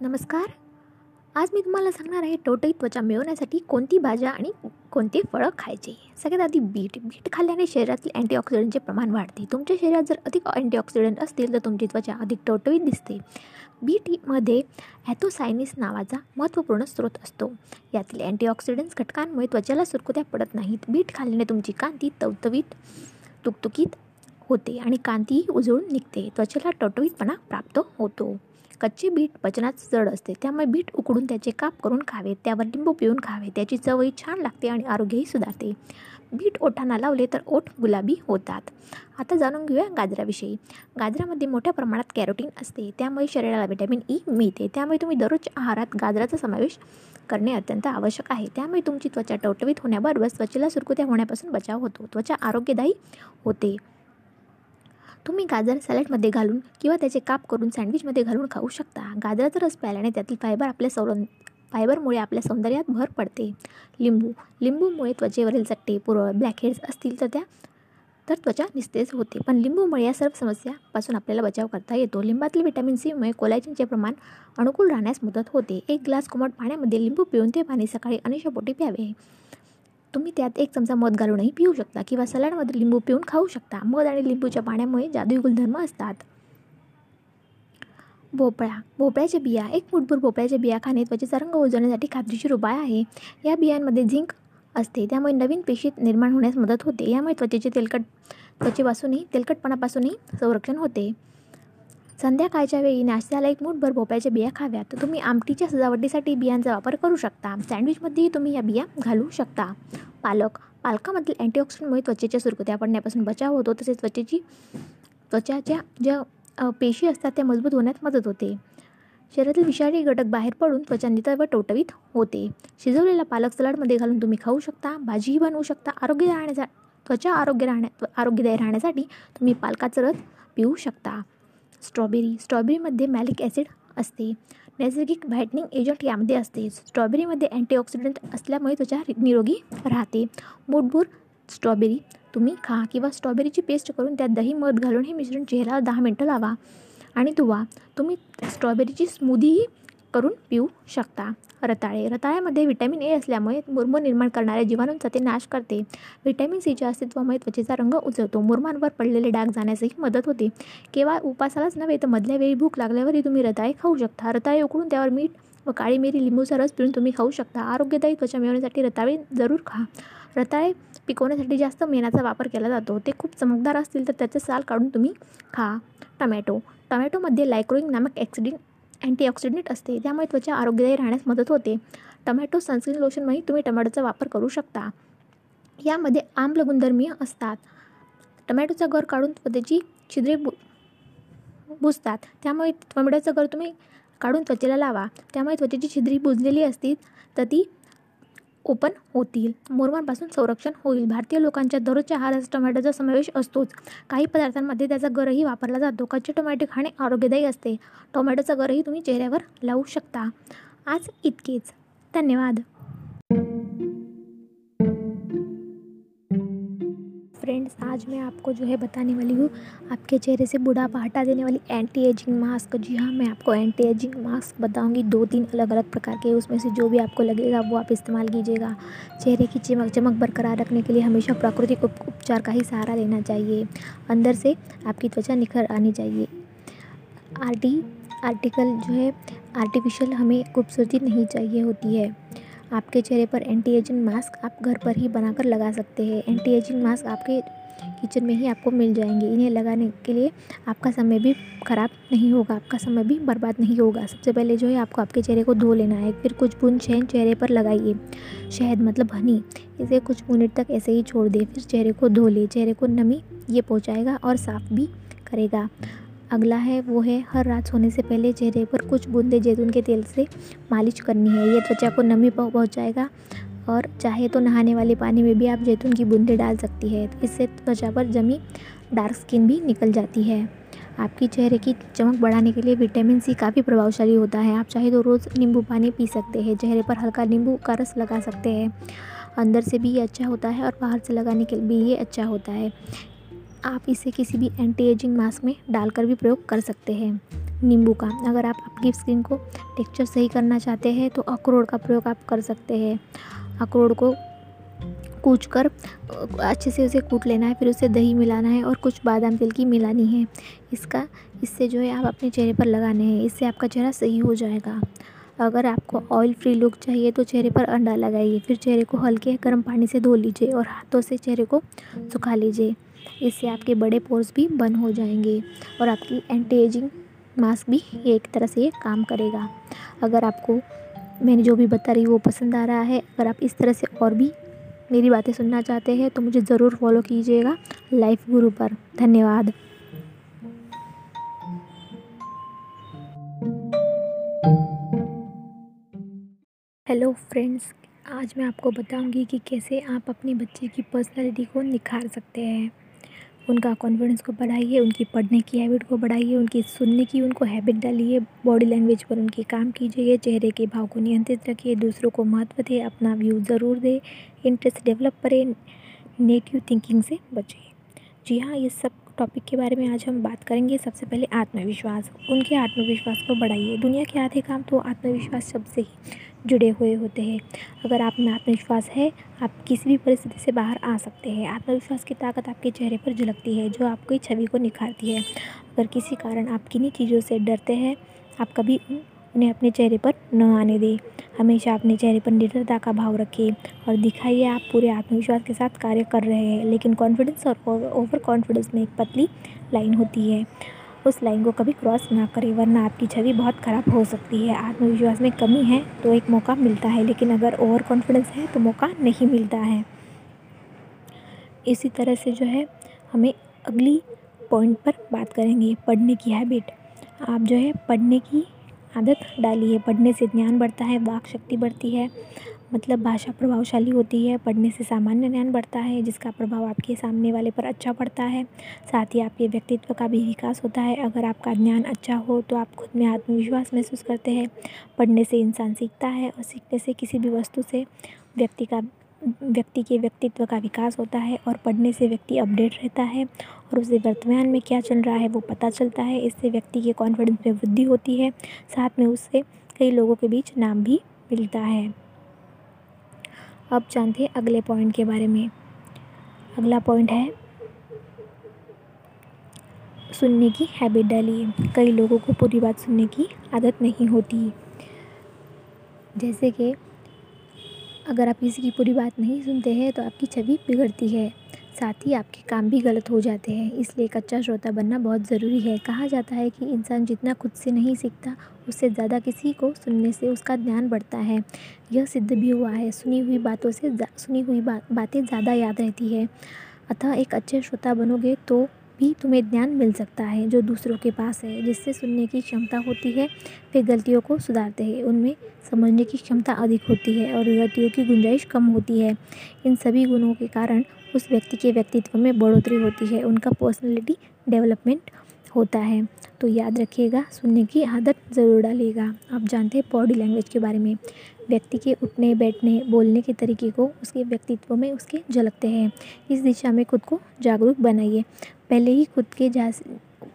नमस्कार. आज मी तुम्हाला सांगणार आहे टवटवीत त्वचा मिळवण्यासाठी कोणती भाज्या आणि कोणती फळं खायची. सगळ्यात आधी बीट बीट खाल्ल्याने शरीरातील अँटीऑक्सिडंटचे प्रमाण वाढते. तुमच्या शरीरात जर अधिक अँटीऑक्सिडंट असतील तर तुमची त्वचा अधिक टवटवीत दिसते. बीटमध्ये ॲथोसायनिस नावाचा महत्त्वपूर्ण स्रोत असतो. यातील अँटीऑक्सिडंट्स घटकांमुळे त्वचेला सुरकुत्या पडत नाहीत. बीट खाल्ल्याने तुमची कांती तवतवीत तुकतुकीत होते आणि कांतीही उजळून निघते. त्वचेला टवटवीतपणा प्राप्त होतो. कच्चे बीट पचनात जड असते. त्यामुळे बीट उकडून त्याचे काप करून खावे. त्यावर लिंबू पिऊन खावे. त्याची चवही छान लागते आणि आरोग्यही सुधारते. बीट ओठांना लावले तर ओठ गुलाबी होतात. आता जाणून घेऊया गाजराविषयी. गाजरामध्ये मोठ्या प्रमाणात कॅरोटीन असते. त्यामुळे शरीराला व्हिटॅमिन ई मिळते. त्यामुळे तुम्ही दररोजच्या आहारात गाजराचा समावेश करणे अत्यंत आवश्यक आहे. त्यामुळे तुमची त्वचा टवटवीत होण्याबरोबर त्वचेला सुरकुत्या होण्यापासून बचाव होतो. त्वचा आरोग्यदायी होते. तुम्ही गाजर सॅलडमध्ये घालून किंवा त्याचे काप करून सँडविचमध्ये घालून खाऊ शकता. गाजराचा रस प्यायल्याने त्यातील फायबर आपल्या सौर फायबरमुळे आपल्या सौंदर्यात भर पडते. लिंबू लिंबूमुळे त्वचेवरील चट्टे पुरळ ब्लॅकहेड्स असतील तर त्या तर त्वचा निस्तेज होते. पण लिंबूमुळे या सर्व समस्यापासून आपल्याला बचाव करता येतो. लिंबातील व्हिटॅमिन सीमुळे कोलॅजिनचे प्रमाण अनुकूल राहण्यास मदत होते. एक ग्लास कोमट पाण्यामध्ये लिंबू पिऊन ते पाणी सकाळी अनिशापोटी प्यावे. तुम्ही त्यात एक चमचा मध घालूनही पिऊ शकता किंवा सलाडमध्ये लिंबू पिऊन खाऊ शकता. मध आणि लिंबूच्या पाण्यामुळे जादुई गुणधर्म असतात. भोपळा. भोपळ्याच्या बिया. एक मुठभर भोपळ्याच्या बिया खाणे त्वचेचा रंग उजळण्यासाठी खात्रीशीर उपाय आहे. या बियांमध्ये झिंक असते. त्यामुळे नवीन पेशीत निर्माण होण्यास मदत होते. यामुळे त्वचेचे तेलकट त्वचेपासूनही तेलकटपणापासूनही संरक्षण होते. संध्याकाळच्या वेळी नाश्त्याला एक मूठभर भोपळ्याच्या बिया खाव्यात. तुम्ही आमटीच्या सजावटीसाठी बियांचा वापर करू शकता. सँडविचमध्येही तुम्ही या बिया घालू शकता. पालक पालकामधील अँटीऑक्सिडंटमुळे त्वचेच्या सुरकुत्या पडण्यापासून बचाव होतो. तसेच त्वचेची त्वचाच्या ज्या पेशी असतात त्या मजबूत होण्यात मदत होते. शरीरातील विषारी घटक बाहेर पडून त्वचा नितळ व टवटवीत होते. शिजवलेला पालक सलाडमध्ये घालून तुम्ही खाऊ शकता. भाजीही बनवू शकता. आरोग्य राहण्याचा त्वचा आरोग्य राहण्या आरोग्यदायी राहण्यासाठी तुम्ही पालकाचं रस पिऊ शकता. स्ट्रॉबेरी. स्ट्रॉबेरीमध्ये मॅलिक ॲसिड असते. नैसर्गिक व्हायटनिंग एजंट यामध्ये असते. स्ट्रॉबेरीमध्ये अँटीऑक्सिडंट असल्यामुळे त्वचा निरोगी राहते. मोठभूर स्ट्रॉबेरी. तुम्ही खा किंवा स्ट्रॉबेरीची पेस्ट करून त्यात दही मध घालून हे मिश्रण चेहऱ्याला दहा मिनटं लावा आणि धुवा. तुम्ही स्ट्रॉबेरीची स्मूदीही करून पिऊ शकता. रताळे. रताळ्यामध्ये व्हिटॅमिन ए असल्यामुळे मुरमूर निर्माण करणाऱ्या जीवाणूंचा ते नाश करते. व्हिटॅमिन सीच्या अस्तित्वामुळे त्वचेचा रंग उजळतो. मुरमांवर पडलेले डाग जाण्यासही मदत होते. केवळ उपासालाच नव्हे तर मधल्या वेळी भूक लागल्यावरही तुम्ही रताळे खाऊ शकता. रताळे उकडून त्यावर मीठ व काळी मिरी लिंबूचा रस पिऊन तुम्ही खाऊ शकता. आरोग्यदायी त्वचा मिळवण्यासाठी रताळे जरूर खा. रताळे पिकवण्यासाठी जास्त मेणाचा वापर केला जातो. ते खूप चमकदार असतील तर त्याचे साल काढून तुम्ही खा. टमॅटो. टमॅटोमध्ये लायक्रोइंग नामक ॲक्सिडेंट अँटीऑक्सिडंट असते त्यामुळे त्वचा आरोग्यदायी राहण्यास मदत होते. टमॅटो सनस्क्रीन लोशनमध्ये तुम्ही टमॅटोचा वापर करू शकता. यामध्ये आम्ल गुणधर्मीय असतात. टमॅटोचा गर काढून त्वचेची छिद्रे बु बुजतात. त्यामुळे टमॅटोचा गर तुम्ही काढून त्वचेला लावा. त्यामुळे त्वचेची छिद्री बुजलेली असतील तर ती ओपन होतील. मुरमाडपासून संरक्षण होईल. भारतीय लोकांच्या दररोजच्या आहारात टोमॅटोचा समावेश असतोच. काही पदार्थांमध्ये त्याचा गरही वापरला जातो. कच्चे टोमॅटो खाणे आरोग्यदायी असते. टोमॅटोचा गरही तुम्ही चेहऱ्यावर लावू शकता. आज इतकेच. धन्यवाद. फ्रेंड्स आज मैं आपको जो है बताने वाली हूँ, आपके चेहरे से बुढ़ापा हटा देने वाली एंटी एजिंग मास्क जी हाँ मैं आपको एंटी एजिंग मास्क बताऊँगी, दो तीन अलग अलग प्रकार के, उसमें से जो भी आपको लगेगा, वो आप इस्तेमाल कीजिएगा। चेहरे की चमक चमक बरकरार रखने के लिए हमेशा प्राकृतिक उपचार का ही सहारा लेना चाहिए। अंदर से आपकी त्वचा निखर आनी चाहिए। आर्टी, आर्टिकल जो है आर्टिफिशियल हमें खूबसूरती नहीं चाहिए होती है। आपके चेहरे पर एंटी एजिंग मास्क आप घर पर ही बनाकर लगा सकते हैं। एंटी एजिंग मास्क आपके किचन में ही आपको मिल जाएँगे। इन्हें लगाने के लिए आपका समय भी ख़राब नहीं होगा। आपका समय भी बर्बाद नहीं होगा। सबसे पहले जो है आपको आपके चेहरे को धो लेना है। फिर कुछ बूंद शहद चेहरे पर लगाइए। शहद मतलब हनी, इसे कुछ मिनट तक ऐसे ही छोड़ दें। फिर चेहरे को धो ले। चेहरे को नमी ये पहुँचाएगा और साफ़ भी करेगा। अगला है, वो है, हर रात सोने से पहले चेहरे पर कुछ बूंदे जैतून के तेल से मालिश करनी है। ये त्वचा को नमी पहुंचाएगा और चाहे तो नहाने वाले पानी में भी आप जैतून की बूंदें डाल सकती है। इससे त्वचा पर जमी डार्क स्किन भी निकल जाती है। आपकी चेहरे की चमक बढ़ाने के लिए विटामिन सी काफ़ी प्रभावशाली होता है। आप चाहे तो रोज़ नींबू पानी पी सकते हैं, चेहरे पर हल्का नींबू का रस लगा सकते हैं। अंदर से भी ये अच्छा होता है और बाहर से लगाने के भी ये अच्छा होता है। आप इसे किसी भी एंटी एजिंग मास्क में डालकर भी प्रयोग कर सकते हैं। नींबू का, अगर आप आपकी स्किन को टेक्सचर सही करना चाहते हैं तो अखरोट का प्रयोग आप कर सकते हैं। अखरोट को कूच कर अच्छे से उसे कूट लेना है, फिर उसे दही मिलाना है और कुछ बादाम तिल की मिलानी है। इसका, इससे जो है आप अपने चेहरे पर लगाने हैं, इससे आपका चेहरा सही हो जाएगा। अगर आपको ऑयल फ्री लुक चाहिए तो चेहरे पर अंडा लगाइए, फिर चेहरे को हल्के गर्म पानी से धो लीजिए और हाथों से चेहरे को सुखा लीजिए। इससे आपके बड़े पोर्स भी बंद हो जाएँगे और आपकी एंटी एजिंग मास्क भी एक तरह से ये काम करेगा। अगर आपको, मैंने जो भी बता रही वो पसंद आ रहा है, अगर आप इस तरह से और भी मेरी बातें सुनना चाहते हैं तो मुझे ज़रूर फॉलो कीजिएगा लाइफ गुरु पर। धन्यवाद। हेलो फ्रेंड्स आज मैं आपको बताऊँगी कि कैसे आप अपने बच्चे की पर्सनालिटी को निखार सकते हैं। उनका कॉन्फिडेंस को बढ़ाइए, उनकी पढ़ने की हैबिट को बढ़ाइए, उनकी सुनने की, उनको हैबिट डालिए बॉडी लैंग्वेज पर उनके काम कीजिए, चेहरे के भाव को नियंत्रित रखिए, दूसरों को महत्व दें, अपना व्यू ज़रूर दें इंटरेस्ट डेवलप करें नेटिव थिंकिंग से बचें जी हाँ ये सब टॉपिक के बारे में आज हम बात करेंगे। सबसे पहले आत्मविश्वास, उनके आत्मविश्वास को बढ़ाइए। दुनिया के आधे काम तो आत्मविश्वास शब्द से ही जुड़े हुए होते हैं। अगर आप में आत्मविश्वास है, आप किसी भी परिस्थिति से बाहर आ सकते हैं। आत्मविश्वास की ताकत आपके चेहरे पर झलकती है, जो आपकी छवि को निखारती है। अगर किसी कारण आप किन्हीं चीज़ों से डरते हैं, आप कभी उन्हें अपने चेहरे पर न आने दें। हमेशा अपने चेहरे पर निडरता का भाव रखें और दिखाइए आप पूरे आत्मविश्वास के साथ कार्य कर रहे हैं, लेकिन कॉन्फिडेंस और ओवर कॉन्फिडेंस में एक पतली लाइन होती है। उस लाइन को कभी क्रॉस ना करें, वरना आपकी छवि बहुत ख़राब हो सकती है। आत्मविश्वास में कमी है तो एक मौका मिलता है, लेकिन अगर ओवर कॉन्फिडेंस है तो मौका नहीं मिलता है। इसी तरह से जो है, हमें अगली पॉइंट पर बात करेंगे, पढ़ने की हैबिट आप जो है, पढ़ने की आदत डालिए। पढ़ने से ज्ञान बढ़ता है, वाक शक्ति बढ़ती है। मतलब भाषा प्रभावशाली होती है, पढ़ने से सामान्य ज्ञान बढ़ता है, जिसका प्रभाव आपके सामने वाले पर अच्छा पड़ता है। साथ ही आपके व्यक्तित्व का भी विकास होता है। अगर आपका ज्ञान अच्छा हो तो आप खुद में आत्मविश्वास महसूस करते हैं। पढ़ने से इंसान सीखता है और सीखने से किसी भी वस्तु से व्यक्ति का, व्यक्ति के व्यक्तित्व का विकास होता है और पढ़ने से व्यक्ति अपडेट रहता है और उसे वर्तमान में क्या चल रहा है वो पता चलता है। इससे व्यक्ति के कॉन्फिडेंस में वृद्धि होती है। साथ में उससे कई लोगों के बीच नाम भी मिलता है। अब जानते हैं अगले पॉइंट के बारे में। अगला पॉइंट है सुनने की हैबिट डालिए। कई लोगों को पूरी बात सुनने की आदत नहीं होती। जैसे कि अगर आप किसी की पूरी बात नहीं सुनते हैं तो आपकी छवि बिगड़ती है। साथ ही आपके काम भी गलत हो जाते हैं, इसलिए एक अच्छा श्रोता बनना बहुत ज़रूरी है। कहा जाता है कि इंसान जितना खुद से नहीं सीखता, उससे ज़्यादा किसी को सुनने से उसका ज्ञान बढ़ता है। यह सिद्ध भी हुआ है, सुनी हुई बातों से सुनी हुई बात बातें ज़्यादा याद रहती है। अतः एक अच्छे श्रोता बनोगे तो भी तुम्हें ज्ञान मिल सकता है, जो दूसरों के पास है, जिससे सुनने की क्षमता होती है वे गलतियों को सुधारते हैं। उनमें समझने की क्षमता अधिक होती है और गलतियों की गुंजाइश कम होती है। इन सभी गुणों के कारण उस व्यक्ति के व्यक्तित्व में बढ़ोतरी होती है, उनका पर्सनैलिटी डेवलपमेंट होता है। तो याद रखिएगा, सुनने की आदत ज़रूर डालिएगा। आप जानते हैं बॉडी लैंग्वेज के बारे में। व्यक्ति के उठने, बैठने, बोलने के तरीके को उसके व्यक्तित्व में उसके झलकते हैं। इस दिशा में खुद को जागरूक बनाइए। पहले ही खुद के जा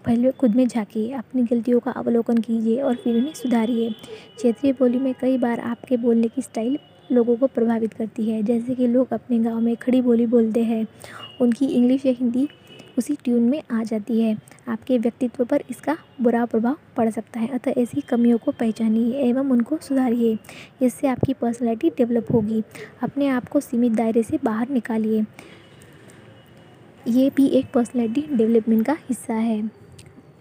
पहले खुद में झाँकिए। अपनी गलतियों का अवलोकन कीजिए और फिर उन्हें सुधारिए। क्षेत्रीय बोली में कई बार आपके बोलने की स्टाइल लोगों को प्रभावित करती है। जैसे कि लोग अपने गाँव में खड़ी बोली बोलते हैं, उनकी इंग्लिश या हिंदी उसी ट्यून में आ जाती है। आपके व्यक्तित्व पर इसका बुरा प्रभाव पड़ सकता है, अतः ऐसी कमियों को पहचानिए एवं उनको सुधारिए। इससे आपकी पर्सनैलिटी डेवलप होगी। अपने आप को सीमित दायरे से बाहर निकालिए। ये भी एक पर्सनैलिटी डेवलपमेंट का हिस्सा है।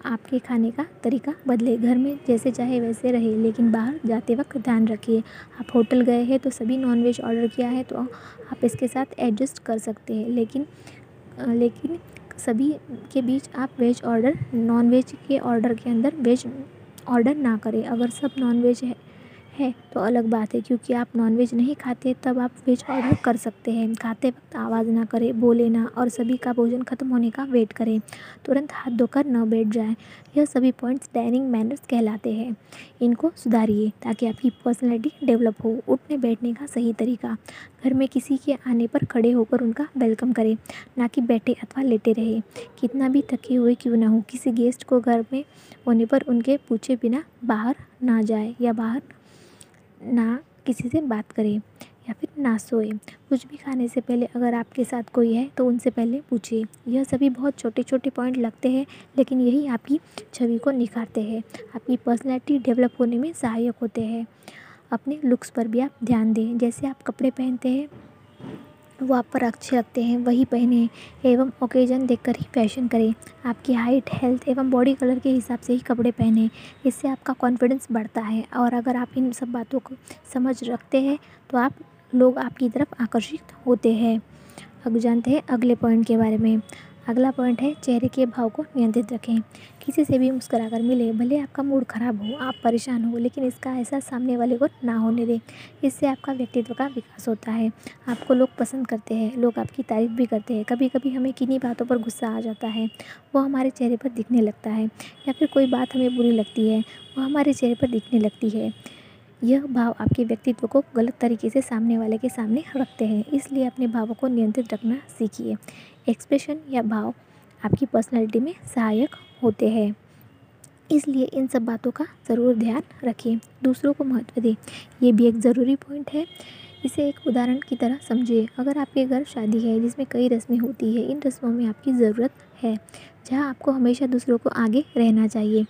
आपके खाने का तरीका बदले। घर में जैसे चाहे वैसे रहे, लेकिन बाहर जाते वक्त ध्यान रखिए। आप होटल गए हैं तो सभी नॉनवेज ऑर्डर किया है तो आप इसके साथ एडजस्ट कर सकते हैं। लेकिन लेकिन सभी के बीच आप वेज ऑर्डर नॉन वेज के ऑर्डर के अंदर वेज ऑर्डर ना करें। अगर सब नॉन वेज है है तो अलग बात है, क्योंकि आप नॉनवेज नहीं खाते, तब आप वेज ऑर्डर कर सकते हैं। खाते वक्त आवाज़ ना करें, बोले ना, और सभी का भोजन खत्म होने का वेट करें। तुरंत हाथ धोकर न बैठ जाएँ, यह सभी पॉइंट्स डाइनिंग मैनर्स कहलाते हैं। इनको सुधारिए, ताकि आपकी पर्सनैलिटी डेवलप हो, उठने बैठने का सही तरीका। घर में किसी के आने पर खड़े होकर उनका वेलकम करें, ना कि बैठे अथवा लेटे रहे। कितना भी थके हुए क्यों ना हो, किसी गेस्ट को घर में होने पर उनके पूछे बिना बाहर ना जाए, या बाहर ना किसी से बात करें या फिर ना सोए। कुछ भी खाने से पहले अगर आपके साथ कोई है तो उनसे पहले पूछिए यह सभी बहुत छोटे छोटे पॉइंट लगते हैं, लेकिन यही आपकी छवि को निखारते हैं। आपकी पर्सनैलिटी डेवलप होने में सहायक होते हैं। अपने लुक्स पर भी आप ध्यान दें। जैसे आप कपड़े पहनते हैं वो आप पर अच्छे लगते हैं, वही पहने एवं ओकेजन देखकर ही फ़ैशन करें। आपकी हाइट, हेल्थ एवं बॉडी कलर के हिसाब से ही कपड़े पहने, इससे आपका कॉन्फिडेंस बढ़ता है। और अगर आप इन सब बातों को समझ रखते हैं तो आप लोग आपकी तरफ़ आकर्षित होते हैं। अब जानते हैं अगले पॉइंट के बारे में। अगला पॉइंट है, चेहरे के भाव को नियंत्रित रखें। किसी से भी मुस्कुराकर मिले, भले आपका मूड ख़राब हो, आप परेशान हो, लेकिन इसका एहसास सामने वाले को ना होने दें। इससे आपका व्यक्तित्व का विकास होता है। आपको लोग पसंद करते हैं, लोग आपकी तारीफ़ भी करते हैं। कभी कभी हमें किन्हीं बातों पर गुस्सा आ जाता है, वो हमारे चेहरे पर दिखने लगता है, या फिर कोई बात हमें बुरी लगती है, वो हमारे चेहरे पर दिखने लगती है। यह भाव आपके व्यक्तित्व को गलत तरीके से सामने वाले के सामने रखते हैं, इसलिए अपने भावों को नियंत्रित रखना सीखिए। एक्सप्रेशन या भाव आपकी पर्सनैलिटी में सहायक होते हैं। इसलिए इन सब बातों का ज़रूर ध्यान रखें। दूसरों को महत्व दें, ये भी एक ज़रूरी पॉइंट है। इसे एक उदाहरण की तरह समझिए अगर आपके घर शादी है, जिसमें कई रस्में होती है, इन रस्मों में आपकी ज़रूरत है, जहाँ आपको हमेशा दूसरों को आगे रहना चाहिए।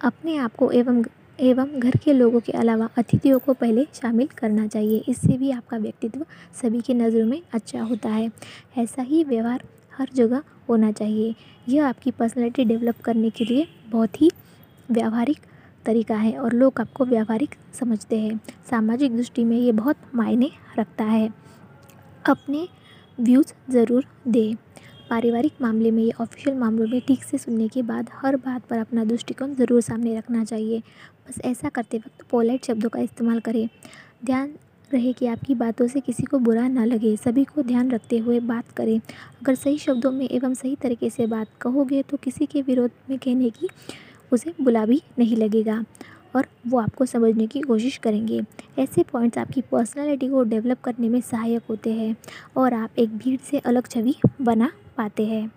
अपने आप को एवं एवं घर के लोगों के अलावा अतिथियों को पहले शामिल करना चाहिए। इससे भी आपका व्यक्तित्व सभी की नज़रों में अच्छा होता है। ऐसा ही व्यवहार हर जगह होना चाहिए। यह आपकी पर्सनैलिटी डेवलप करने के लिए बहुत ही व्यावहारिक तरीका है और लोग आपको व्यावहारिक समझते हैं। सामाजिक दृष्टि में ये बहुत मायने रखता है। अपने व्यूज़ ज़रूर दें। पारिवारिक मामले में या ऑफिशियल मामलों में ठीक से सुनने के बाद हर बात पर अपना दृष्टिकोण ज़रूर सामने रखना चाहिए। बस ऐसा करते वक्त पोलाइट शब्दों का इस्तेमाल करें। ध्यान रहे कि आपकी बातों से किसी को बुरा ना लगे। सभी को ध्यान रखते हुए बात करें। अगर सही शब्दों में एवं सही तरीके से बात कहोगे तो किसी के विरोध में कहने की उसे बुला भी नहीं लगेगा और वो आपको समझने की कोशिश करेंगे। ऐसे पॉइंट्स आपकी पर्सनालिटी को डेवलप करने में सहायक होते हैं और आप एक भीड़ से अलग छवि बना पाते हैं।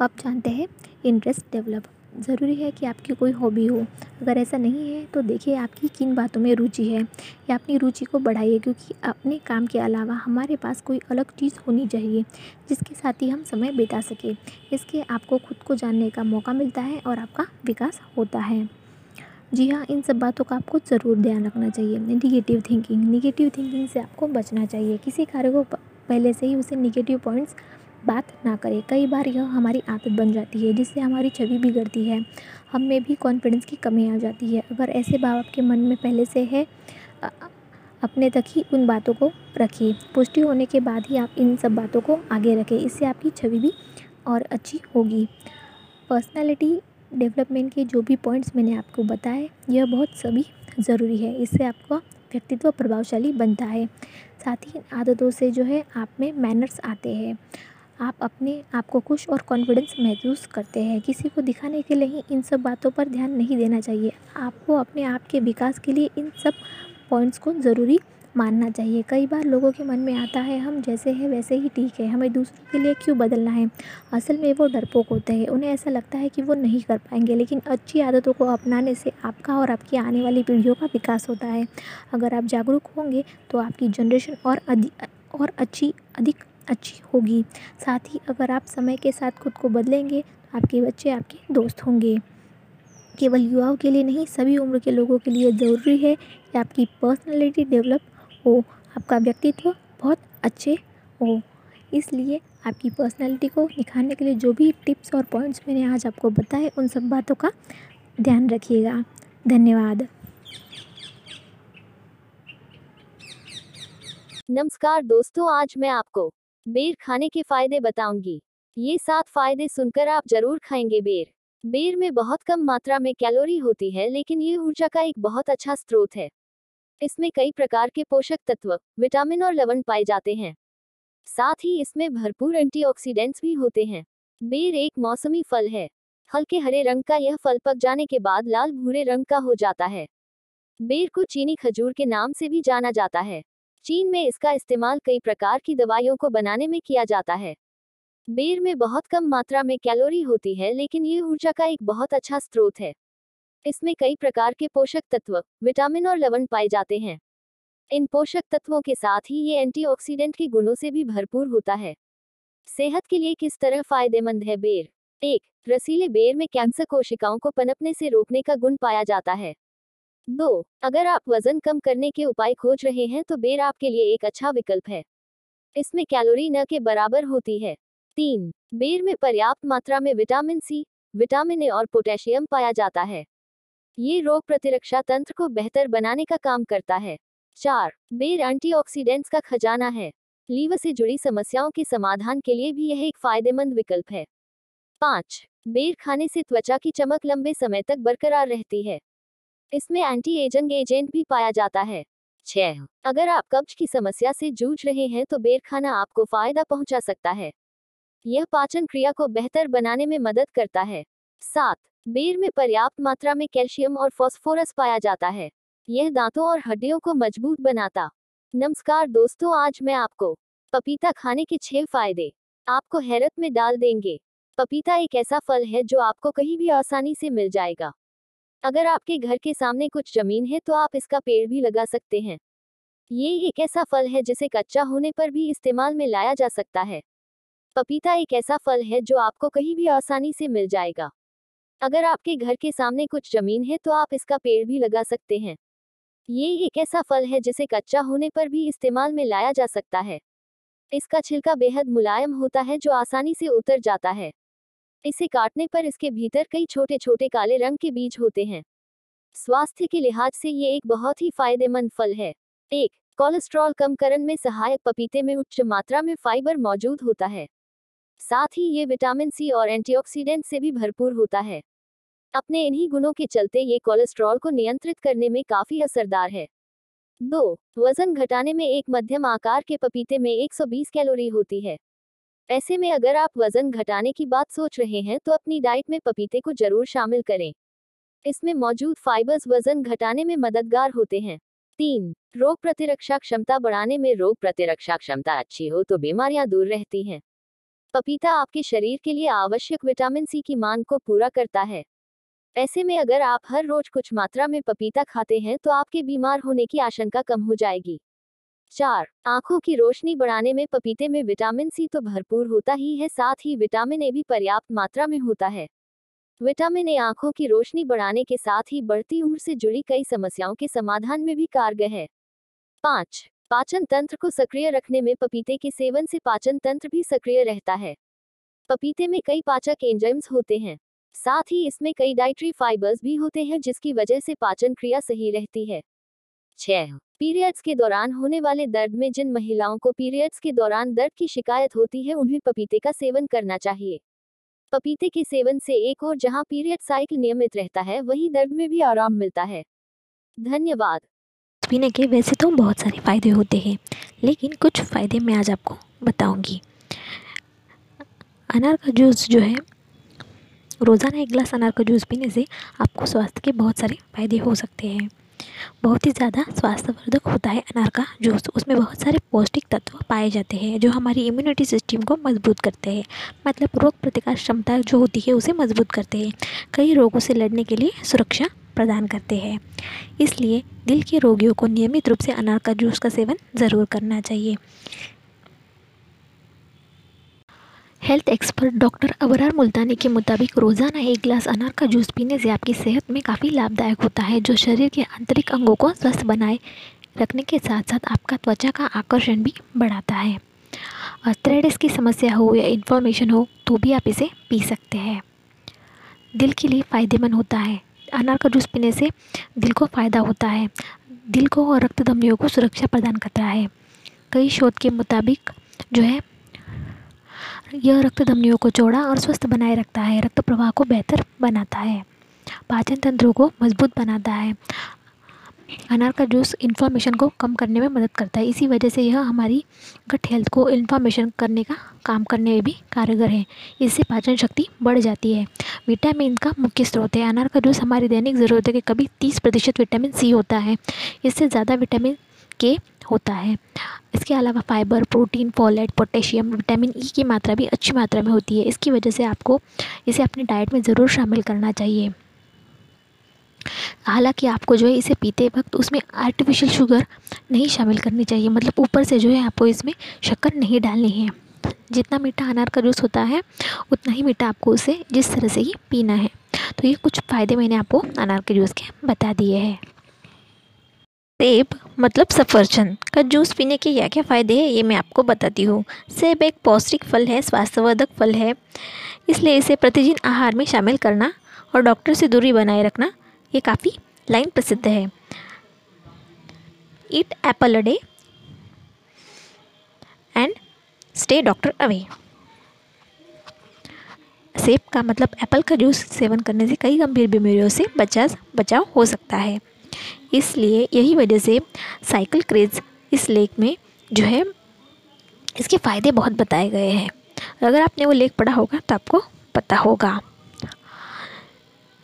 अब जानते हैं इंटरेस्ट डेवलप ज़रूरी है कि आपकी कोई हॉबी हो। अगर ऐसा नहीं है तो देखिए आपकी किन बातों में रुचि है। या अपनी रुचि को बढ़ाइए, क्योंकि अपने काम के अलावा हमारे पास कोई अलग चीज़ होनी चाहिए, जिसके साथ ही हम समय बिता सकें। इसके आपको खुद को जानने का मौका मिलता है और आपका विकास होता है। जी हाँ इन सब बातों का आपको ज़रूर ध्यान रखना चाहिए। निगेटिव थिंकिंग निगेटिव थिंकिंग से आपको बचना चाहिए। किसी कार्य को पहले से ही उसे निगेटिव पॉइंट्स बात ना करें। कई बार यह हमारी आदत बन जाती है, जिससे हमारी छवि बिगड़ती है। हम में भी कॉन्फिडेंस की कमी आ जाती है। अगर ऐसे भाव आपके मन में पहले से है अपने तक ही उन बातों को रखिए। पुष्टि होने के बाद ही आप इन सब बातों को आगे रखें। इससे आपकी छवि भी और अच्छी होगी। पर्सनालिटी डेवलपमेंट के जो भी पॉइंट्स मैंने आपको बताए, यह बहुत सभी ज़रूरी है। इससे आपका व्यक्तित्व प्रभावशाली बनता है। साथ ही आदतों से जो है, आप में मैनर्स आते हैं। आप अपने आप को खुश और कॉन्फिडेंस महसूस करते हैं। किसी को दिखाने के लिए ही इन सब बातों पर ध्यान नहीं देना चाहिए। आपको अपने आप के विकास के लिए इन सब पॉइंट्स को ज़रूरी मानना चाहिए। कई बार लोगों के मन में आता है, हम जैसे हैं, वैसे ही ठीक है। हमें दूसरों के लिए क्यों बदलना है? असल में वो डरपोक होते हैं। उन्हें ऐसा लगता है कि वो नहीं कर पाएँगे, लेकिन अच्छी आदतों को अपनाने से आपका और आपकी आने वाली पीढ़ियों का विकास होता है। अगर आप जागरूक होंगे तो आपकी जनरेशन और अधिक और अच्छी अधिक अच्छी होगी। साथ ही अगर आप समय के साथ खुद को बदलेंगे तो आपके बच्चे आपके दोस्त होंगे। केवल युवाओं के लिए नहीं, सभी उम्र के लोगों के लिए ज़रूरी है कि आपकी पर्सनैलिटी डेवलप हो, आपका व्यक्तित्व बहुत अच्छे हो। इसलिए आपकी पर्सनैलिटी को निखारने के लिए जो भी टिप्स और पॉइंट्स मैंने आज आपको बताए, उन सब बातों का ध्यान रखिएगा। धन्यवाद। नमस्कार दोस्तों, आज मैं आपको बेर खाने के फ़ायदे बताऊँगी। ये सात फ़ायदे सुनकर आप ज़रूर खाएँगे बेर। बेर में बहुत कम मात्रा में कैलोरी होती है, लेकिन ये ऊर्जा का एक बहुत अच्छा स्रोत है। इसमें कई प्रकार के पोषक तत्व, विटामिन और लवण पाए जाते हैं। साथ ही इसमें भरपूर एंटीऑक्सीडेंट्स भी होते हैं। बेर एक मौसमी फल है। हल्के हरे रंग का यह फल पक जाने के बाद लाल भूरे रंग का हो जाता है। बेर को चीनी खजूर के नाम से भी जाना जाता है। चीन में इसका इस्तेमाल कई प्रकार की दवाइयों को बनाने में किया जाता है। बेर में बहुत कम मात्रा में कैलोरी होती है, लेकिन ये ऊर्जा का एक बहुत अच्छा स्रोत है। इसमें कई प्रकार के पोषक तत्व, विटामिन और लवण पाए जाते हैं। इन पोषक तत्वों के साथ ही ये एंटीऑक्सीडेंट के गुणों से भी भरपूर होता है। सेहत के लिए किस तरह फ़ायदेमंद है बेर? एक, रसीले बेर में कैंसर कोशिकाओं को पनपने से रोकने का गुण पाया जाता है। दो, अगर आप वज़न कम करने के उपाय खोज रहे हैं तो बेर आपके लिए एक अच्छा विकल्प है। इसमें कैलोरी न के बराबर होती है। तीन, बेर में पर्याप्त मात्रा में विटामिन सी, विटामिन ए और पोटेशियम पाया जाता है। ये रोग प्रतिरक्षा तंत्र को बेहतर बनाने का काम करता है। चार, बेर एंटीऑक्सीडेंट्स का खजाना है। लीवर से जुड़ी समस्याओं के समाधान के लिए भी यह एक फ़ायदेमंद विकल्प है। पाँच, बेर खाने से त्वचा की चमक लंबे समय तक बरकरार रहती है। इसमें एंटी एजिंग एजेंट भी पाया जाता है। छह अगर आप कब्ज की समस्या से जूझ रहे हैं तो बेर खाना आपको फ़ायदा पहुँचा सकता है। यह पाचन क्रिया को बेहतर बनाने में मदद करता है। सात। बेर में पर्याप्त मात्रा में कैल्शियम और फॉस्फोरस पाया जाता है। यह दांतों और हड्डियों को मज़बूत बनाता। नमस्कार दोस्तों, आज मैं आपको पपीता खाने के छह फ़ायदे आपको हैरत में डाल देंगे। पपीता एक ऐसा फल है जो आपको कहीं भी आसानी से मिल जाएगा। अगर आपके घर के सामने कुछ ज़मीन है तो आप इसका पेड़ भी लगा सकते हैं। ये एक ऐसा फल है जिसे कच्चा होने पर भी इस्तेमाल में लाया जा सकता है। पपीता एक ऐसा फल है जो आपको कहीं भी आसानी से मिल जाएगा। अगर आपके घर के सामने कुछ ज़मीन है तो आप इसका पेड़ भी लगा सकते हैं। ये एक ऐसा फल है जिसे कच्चा होने पर भी इस्तेमाल में लाया जा सकता है। इसका छिलका बेहद मुलायम होता है जो आसानी से उतर जाता है। इसे काटने पर इसके भीतर कई छोटे छोटे काले रंग के बीज होते हैं। स्वास्थ्य के लिहाज से ये एक बहुत ही फ़ायदेमंद फल है। एक, कोलेस्ट्रॉल कम करने में सहायक पपीते में उच्च मात्रा में फाइबर मौजूद होता है। साथ ही ये विटामिन सी और एंटीऑक्सीडेंट से भी भरपूर होता है। अपने इन्हीं गुणों के चलते ये कोलेस्ट्रॉल को नियंत्रित करने में काफ़ी असरदार है। दो, वज़न घटाने में एक मध्यम आकार के पपीते में 120 कैलोरी होती है। ऐसे में अगर आप वज़न घटाने की बात सोच रहे हैं तो अपनी डाइट में पपीते को ज़रूर शामिल करें। इसमें मौजूद फाइबर्स वज़न घटाने में मददगार होते हैं। तीन, रोग प्रतिरक्षा क्षमता बढ़ाने में रोग प्रतिरक्षा क्षमता अच्छी हो तो बीमारियाँ दूर रहती हैं। पपीता आपके शरीर के लिए आवश्यक विटामिन सी की मांग को पूरा करता है। ऐसे में अगर आप हर रोज कुछ मात्रा में पपीता खाते हैं तो आपके बीमार होने की आशंका कम हो जाएगी। चार, आँखों की रोशनी बढ़ाने में पपीते में विटामिन सी तो भरपूर होता ही है, साथ ही विटामिन ए भी पर्याप्त मात्रा में होता है। विटामिन ए आँखों की रोशनी बढ़ाने के साथ ही बढ़ती उम्र से जुड़ी कई समस्याओं के समाधान में भी कारगर है। पाँच, पाचन तंत्र को सक्रिय रखने में पपीते के सेवन से पाचन तंत्र भी सक्रिय रहता है। पपीते में कई पाचक एंजाइम्स होते हैं, साथ ही इसमें कई डाइट्री फाइबर्स भी होते हैं जिसकी वजह से पाचन क्रिया सही रहती है। छह पीरियड्स के दौरान होने वाले दर्द में जिन महिलाओं को पीरियड्स के दौरान दर्द की शिकायत होती है, उन्हें पपीते का सेवन करना चाहिए। पपीते के सेवन से एक और जहाँ पीरियड साइकिल नियमित रहता है, वहीं दर्द में भी आराम मिलता है। धन्यवाद। पीने के वैसे तो बहुत सारे फ़ायदे होते हैं, लेकिन कुछ फ़ायदे मैं आज आपको बताऊँगी। अनार का जूस जो है, रोज़ाना एक गिलास अनार का जूस पीने से आपको स्वास्थ्य के बहुत सारे फ़ायदे हो सकते हैं। बहुत ही ज़्यादा स्वास्थ्यवर्धक होता है अनार का जूस। उसमें बहुत सारे पौष्टिक तत्व पाए जाते हैं, जो हमारी इम्यूनिटी सिस्टम को मज़बूत करते हैं। मतलब रोग प्रतिकार क्षमता जो होती है, उसे मज़बूत करते हैं। कई रोगों से लड़ने के लिए सुरक्षा प्रदान करते हैं। इसलिए दिल के रोगियों को नियमित रूप से अनार का जूस का सेवन ज़रूर करना चाहिए। Health expert doctor Abrar Multani के मुताबिक रोज़ाना एक गिलास अनार का जूस पीने से आपकी सेहत में काफ़ी लाभदायक होता है, जो शरीर के आंतरिक अंगों को स्वस्थ बनाए रखने के साथ साथ आपका त्वचा का आकर्षण भी बढ़ाता है। थ्रेडिस की समस्या हो या इन्फॉर्मेशन हो तो भी आप इसे पी सकते हैं। दिल के लिए फ़ायदेमंद होता है। अनार का जूस पीने से दिल को फ़ायदा होता है। दिल को और रक्त धमनियों को सुरक्षा प्रदान करता है। कई शोध के मुताबिक जो है यह रक्त धमनियों को चौड़ा और स्वस्थ बनाए रखता है। रक्त प्रवाह को बेहतर बनाता है। पाचन तंत्रों को मज़बूत बनाता है। अनार का जूस इन्फ्लामेशन को कम करने में मदद करता है। इसी वजह से यह हमारी गट हेल्थ को इन्फ्लामेशन करने का काम करने में भी कारगर है। इससे पाचन शक्ति बढ़ जाती है। विटामिन का मुख्य स्रोत है। अनार का जूस हमारी दैनिक ज़रूरतों के कभी तीस प्रतिशत विटामिन सी होता है। इससे ज़्यादा विटामिन के होता है। इसके अलावा fibre, protein, folate, potassium, vitamin E की मात्रा भी अच्छी मात्रा में होती है। इसकी वजह से आपको इसे अपनी डाइट में ज़रूर शामिल करना चाहिए। हालाँकि आपको जो है इसे पीते वक्त उसमें आर्टिफिशियल शुगर नहीं शामिल करनी चाहिए। मतलब ऊपर से जो है आपको इसमें शक्कर नहीं डालनी है। जितना मीठा अनार का जूस होता है, उतना ही मीठा आपको उसे जिस तरह से ही पीना है। तो ये कुछ फ़ायदे मैंने आपको अनार के जूस के बता दिए हैं। सेब मतलब सफरचंद का जूस पीने के क्या क्या फ़ायदे हैं, ये मैं आपको बताती हूँ। सेब एक पौष्टिक फल है, स्वास्थ्यवर्धक फल है। इसलिए इसे प्रतिदिन आहार में शामिल करना और डॉक्टर से दूरी बनाए रखना, ये काफ़ी लाइन प्रसिद्ध है। Eat apple day and stay doctor away सेब का मतलब एप्पल का जूस सेवन करने से कई गंभीर बीमारियों से बचा बचाव हो सकता है। इसलिए यही वजह से साइकिल क्रेज इस लेख में जो है, इसके फ़ायदे बहुत बताए गए हैं। अगर आपने वो लेख पढ़ा होगा तो आपको पता होगा।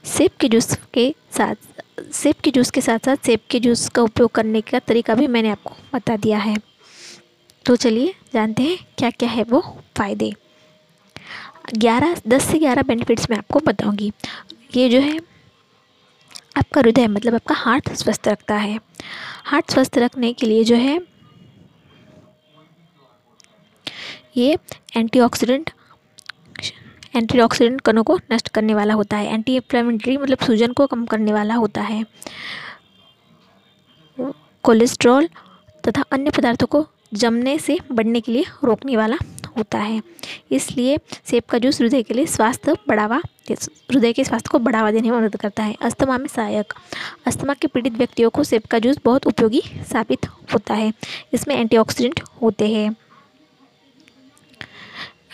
सेब के जूस के साथ, सेब के जूस के साथ साथ सेब के जूस का उपयोग करने का तरीका भी मैंने आपको बता दिया है। तो चलिए जानते हैं क्या क्या है वो फ़ायदे। ग्यारह, दस से ग्यारह बेनिफिट्स मैं आपको बताऊँगी। ये जो है आपका हृदय मतलब आपका हार्ट स्वस्थ रखता है। हार्ट स्वस्थ रखने के लिए जो है, ये एंटीऑक्सीडेंट एंटीऑक्सीडेंट कणों को नष्ट करने वाला होता है। एंटी इन्फ्लेमेटरी मतलब सूजन को कम करने वाला होता है। कोलेस्ट्रॉल तथा अन्य पदार्थों को जमने से बढ़ने के लिए रोकने वाला होता है। इसलिए सेब का जूस हृदय के लिए स्वास्थ्य बढ़ावा हृदय के स्वास्थ्य को बढ़ावा देने में मदद करता है। अस्थमा में सहायक। अस्थमा के पीड़ित व्यक्तियों को सेब का जूस बहुत उपयोगी साबित होता है। इसमें एंटीऑक्सीडेंट होते हैं।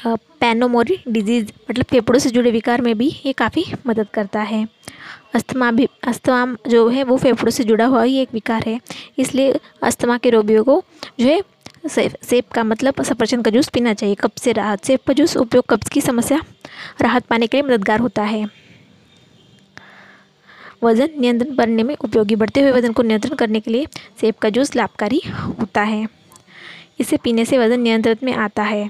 पैनोमोरी डिज़ीज़ मतलब फेफड़ों से जुड़े विकार में भी ये काफ़ी मदद करता है। अस्थमा भी, अस्थमा जो है वो फेफड़ों से जुड़ा हुआ ही एक विकार है। इसलिए अस्थमा के रोगियों को जो है सेब सेब का मतलब सफरचंद का जूस पीना चाहिए। कब्ज से राहत, सेब का जूस उपयोग कब्ज की समस्या राहत पाने के लिए मददगार होता है। वज़न नियंत्रण करने में उपयोगी। बढ़ते हुए वज़न को नियंत्रण करने के लिए सेब का जूस लाभकारी होता है। इसे पीने से वज़न नियंत्रण में आता है।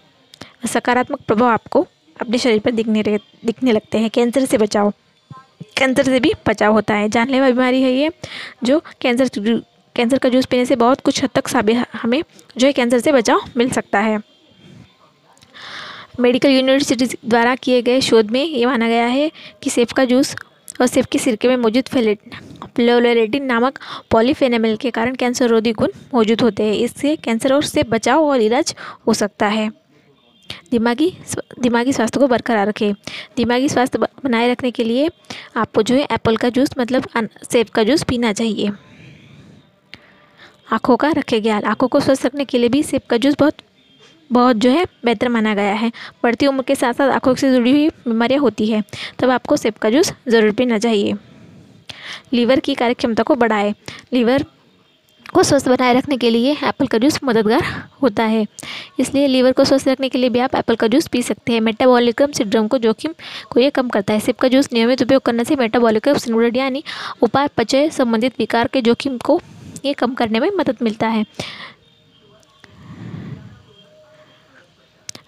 सकारात्मक प्रभाव आपको अपने शरीर पर दिखने दिखने लगते हैं। कैंसर से बचाव, कैंसर से भी बचाव होता है। जानलेवा बीमारी है ये, जो कैंसर कैंसर का जूस पीने से बहुत कुछ हद तक साबित हमें जो है कैंसर से बचाव मिल सकता है। मेडिकल यूनिवर्सिटी द्वारा किए गए शोध में ये माना गया है कि सेब का जूस और सेब के सिरके में मौजूद फेलेट फ्लोरेटिन नामक पॉलीफेनेमल के कारण कैंसर रोधी गुण मौजूद होते हैं। इससे कैंसर और से बचाव और इलाज हो सकता है। दिमागी दिमागी स्वास्थ्य को बरकरार रखें। दिमागी स्वास्थ्य बनाए रखने के लिए आपको जो है एप्पल का जूस मतलब सेब का जूस पीना चाहिए। आँखों का रखे ख्याल आँखों को स्वस्थ रखने के लिए भी सेब का जूस बहुत बहुत जो है बेहतर माना गया है। बढ़ती उम्र के साथ साथ आँखों से जुड़ी हुई बीमारियाँ होती है, तब आपको सेब का जूस ज़रूर पीना चाहिए। लीवर की कार्यक्षमता को बढ़ाए। लीवर को स्वस्थ बनाए रखने के लिए एप्पल का जूस मददगार होता है। इसलिए लीवर को स्वस्थ रखने के लिए भी आप एप्पल का जूस पी सकते हैं। मेटाबॉलिकम सिंड्रोम को जोखिम को ये कम करता है। सेब का जूस नियमित उपयोग करने से मेटाबॉलिकम सिंड्रोम यानी उपाय पचय संबंधित विकार के जोखिम को ये कम करने में मदद मिलता है।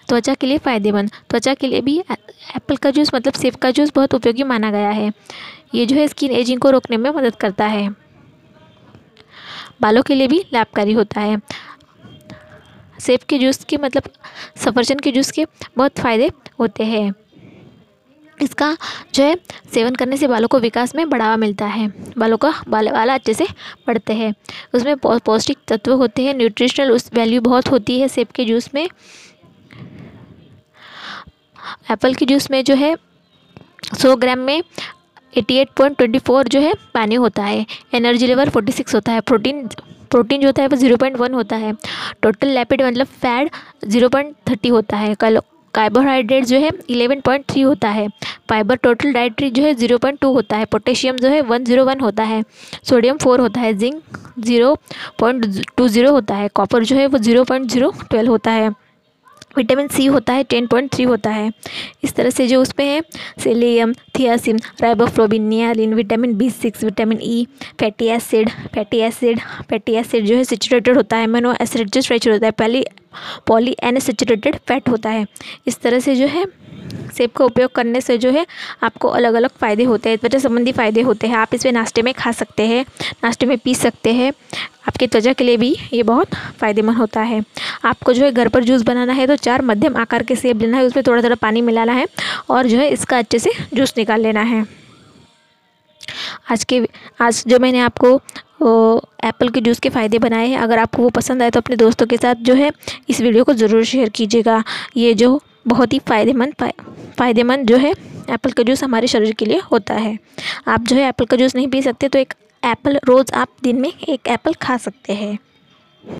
त्वचा के लिए फ़ायदेमंद। त्वचा के लिए भी एप्पल का जूस मतलब सेब का जूस बहुत उपयोगी माना गया है। ये जो है स्किन एजिंग को रोकने में मदद करता है। बालों के लिए भी लाभकारी होता है। सेब के जूस के मतलब सफरचंद के जूस के बहुत फ़ायदे होते हैं। इसका जो है, सेवन करने से बालों को विकास में बढ़ावा मिलता है। बालों का बाल वाला अच्छे से बढ़ते हैं। उसमें पौष्टिक तत्व होते हैं न्यूट्रिशनल उस वैल्यू बहुत होती है सेब के जूस में। एप्पल के जूस में जो है, सौ ग्राम में eighty eight point twenty four जो है, पानी होता है। एनर्जी लेवल फोर्टी सिक्स होता है। प्रोटीन प्रोटीन जो होता है वो ज़ीरो पॉइंट वन होता है। टोटल लैपिड मतलब फैट ज़ीरो पॉइंट थर्टी होता है। कार्बोहाइड्रेट जो है इलेवन पॉइंट थ्री होता है। फाइबर टोटल डाइट्री जो है ज़ीरो पॉइंट टू होता है। पोटेशियम जो है वन ज़ीरो वन होता है। सोडियम फोर होता है। Zinc zero point two zero होता है। कॉपर जो है, वो ज़ीरो पॉइंट ज़ीरो ट्वेल्व होता है। विटामिन सी होता है टेन पॉइंट थ्री होता है। इस तरह से जो उसमें है selenium thiamine, riboflavin, niacin vitamin B six vitamin E fatty acid fatty acid fatty acid जो है सिचुरेटेड होता है। मेनो एसिड जो स्ट्रेचर होता है। पहली पॉली एनसेचुरेटेड फैट होता है। इस तरह से जो है, सेब का उपयोग करने से जो है, आपको अलग अलग फ़ायदे होते हैं। त्वचा संबंधी फ़ायदे होते हैं। आप इसमें नाश्ते में खा सकते हैं, नाश्ते में पी सकते हैं। आपकी त्वचा के लिए भी ये बहुत फ़ायदेमंद होता है। आपको जो है, घर पर जूस बनाना है तो चार मध्यम आकार के सेब लेना है, उसमें थोड़ा थोड़ा पानी मिलाना है और जो है, इसका अच्छे से जूस निकाल लेना है। आज के, आज जो मैंने आपको एप्पल के जूस के फ़ायदे बनाए हैं, अगर आपको वो पसंद आए तो अपने दोस्तों के साथ जो है, इस वीडियो को ज़रूर शेयर कीजिएगा। ये जो बहुत ही फ़ायदेमंद फ़ायदेमंद जो है एप्पल का जूस हमारे शरीर के लिए होता है। आप जो है एप्पल का जूस नहीं पी सकते तो एक एप्पल रोज़ आप दिन में एक एप्पल खा सकते हैं।